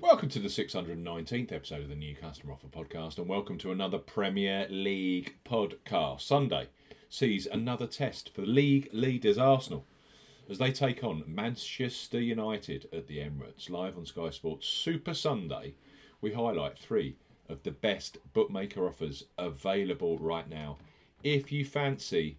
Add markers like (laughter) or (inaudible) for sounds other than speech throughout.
Welcome to the 619th episode of the New Customer Offer Podcast, and welcome to another Premier League podcast. Sunday sees another test for league leaders Arsenal as they take on Manchester United at the Emirates. Live on Sky Sports Super Sunday, we highlight three of the best bookmaker offers available right now. If you fancy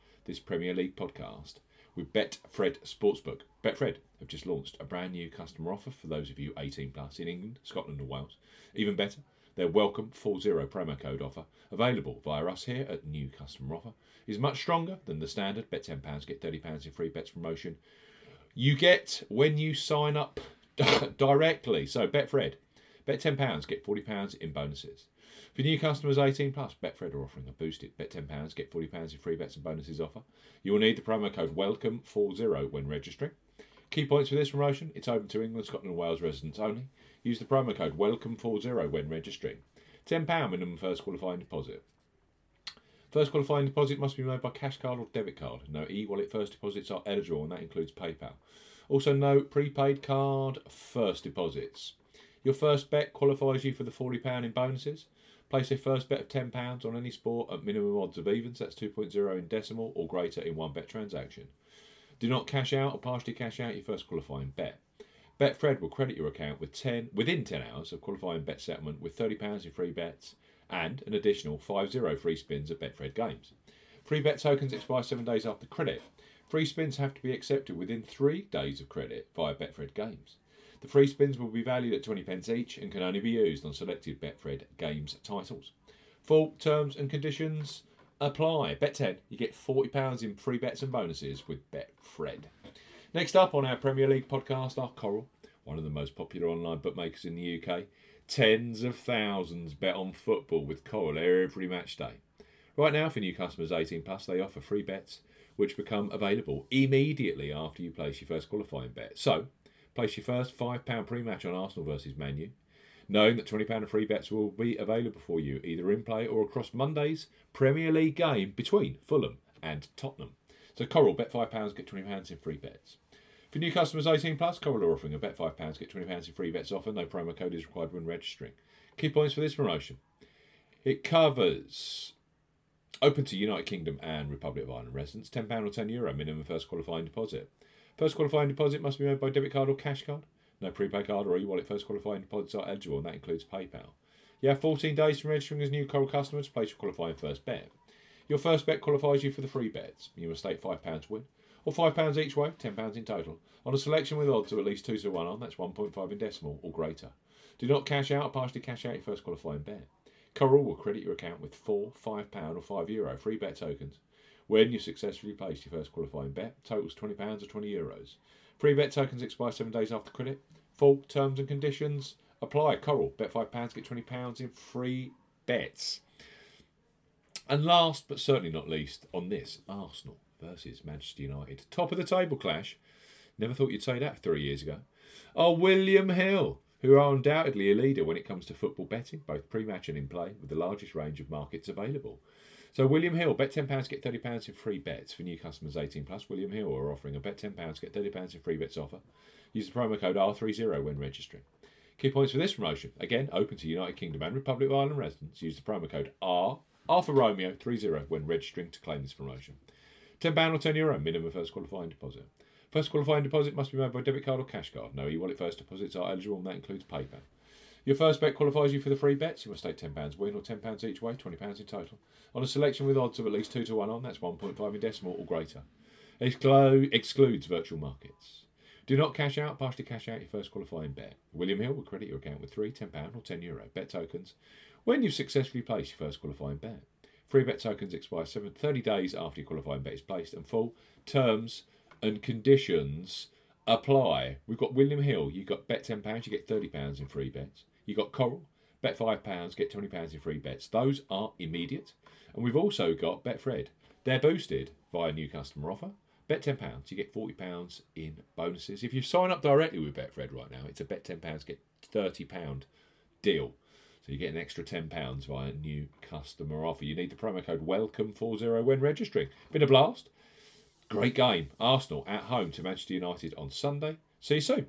this Premier League podcast with Betfred Sportsbook. Betfred have just launched a brand new customer offer for those of you 18 plus in England, Scotland, and Wales. Even better, their welcome 40 promo code offer, available via us here at New Customer Offer, is much stronger than the standard bet £10, get £30 in free bets promotion you get when you sign up (laughs) directly. So, Betfred, bet £10, get £40 in bonuses. For new customers 18 plus, Betfred are offering a boosted bet £10, get £40 in free bets and bonuses offer. You will need the promo code WELCOME40 when registering. Key points for this promotion it's open to England, Scotland, and Wales residents only. Use the promo code WELCOME40 when registering. £10 minimum first qualifying deposit. First qualifying deposit must be made by cash card or debit card. No e wallet first deposits are eligible, and that includes PayPal. Also, no prepaid card first deposits. Your first bet qualifies you for the £40 in bonuses. Place a first bet of £10 on any sport at minimum odds of evens, that's 2.0 in decimal or greater in one bet transaction. Do not cash out or partially cash out your first qualifying bet. Betfred will credit your account with 10 within 10 hours of qualifying bet settlement with £30 in free bets and an additional 50 free spins at Betfred games. Free bet tokens expire 7 days after credit. Free spins have to be accepted within 3 days of credit via Betfred games. The free spins will be valued at 20 pence each and can only be used on selected Betfred Games titles. Full terms and conditions apply. Bet 10, you get £40 in free bets and bonuses with Betfred. Next up on our Premier League podcast are Coral, one of the most popular online bookmakers in the UK. Tens of thousands bet on football with Coral every match day. Right now, for new customers 18 plus, they offer free bets which become available immediately after you place your first qualifying bet. So, Place your first £5 pre match on Arsenal versus Man U, knowing that £20 of free bets will be available for you either in play or across Monday's Premier League game between Fulham and Tottenham. So, Coral, bet £5, get £20 in free bets. For new customers 18 plus, Coral are offering a bet £5, get £20 in free bets offer. No promo code is required when registering. Key points for this promotion it covers open to United Kingdom and Republic of Ireland residents, £10 or €10 Euro minimum first qualifying deposit. First qualifying deposit must be made by debit card or cash card. No prepaid card or e-wallet first qualifying deposits are eligible, and that includes PayPal. You have 14 days from registering as a new Coral customer to place your qualifying first bet. Your first bet qualifies you for the free bets. You must stake £5 win, or £5 each way, £10 in total, on a selection with odds of at least 2 to 1 on, that's 1.5 in decimal or greater. Do not cash out or partially cash out your first qualifying bet. Coral will credit your account with four, £5 or €5 Euro free bet tokens when you successfully placed your first qualifying bet. Totals £20 or €20. Euros. Free bet tokens expire seven days after credit. Full terms and conditions apply. Coral, bet £5, get £20 in free bets. And last but certainly not least, on this, Arsenal versus Manchester United. Top of the table clash. Never thought you'd say that three years ago. Oh, William Hill, who are undoubtedly a leader when it comes to football betting, both pre match and in play, with the largest range of markets available. So William Hill, bet £10, get £30 in free bets for new customers 18 plus. William Hill are offering a bet £10, get £30 in free bets offer. Use the promo code R30 when registering. Key points for this promotion, again, open to United Kingdom and Republic of Ireland residents. Use the promo code R, R for Romeo 30 when registering to claim this promotion. £10 or €10 Euro minimum first qualifying deposit. First qualifying deposit must be made by debit card or cash card. No e-wallet first deposits are eligible and that includes PayPal. Your first bet qualifies you for the free bets. You must stake £10 win or £10 each way, £20 in total. On a selection with odds of at least 2 to 1 on, that's 1.5 in decimal or greater. Exclu- excludes virtual markets. Do not cash out, partially cash out your first qualifying bet. William Hill will credit your account with three £10 or €10 Euro bet tokens when you've successfully placed your first qualifying bet. Free bet tokens expire 30 days after your qualifying bet is placed, and full terms and conditions apply. We've got William Hill. You've got bet £10, you get £30 in free bets. You got Coral, bet £5, get £20 in free bets. Those are immediate. And we've also got Betfred. They're boosted via new customer offer. Bet £10, you get £40 in bonuses. If you sign up directly with Betfred right now, it's a bet £10, get £30 deal. So you get an extra £10 via new customer offer. You need the promo code WELCOME40 when registering. Been a blast. Great game. Arsenal at home to Manchester United on Sunday. See you soon.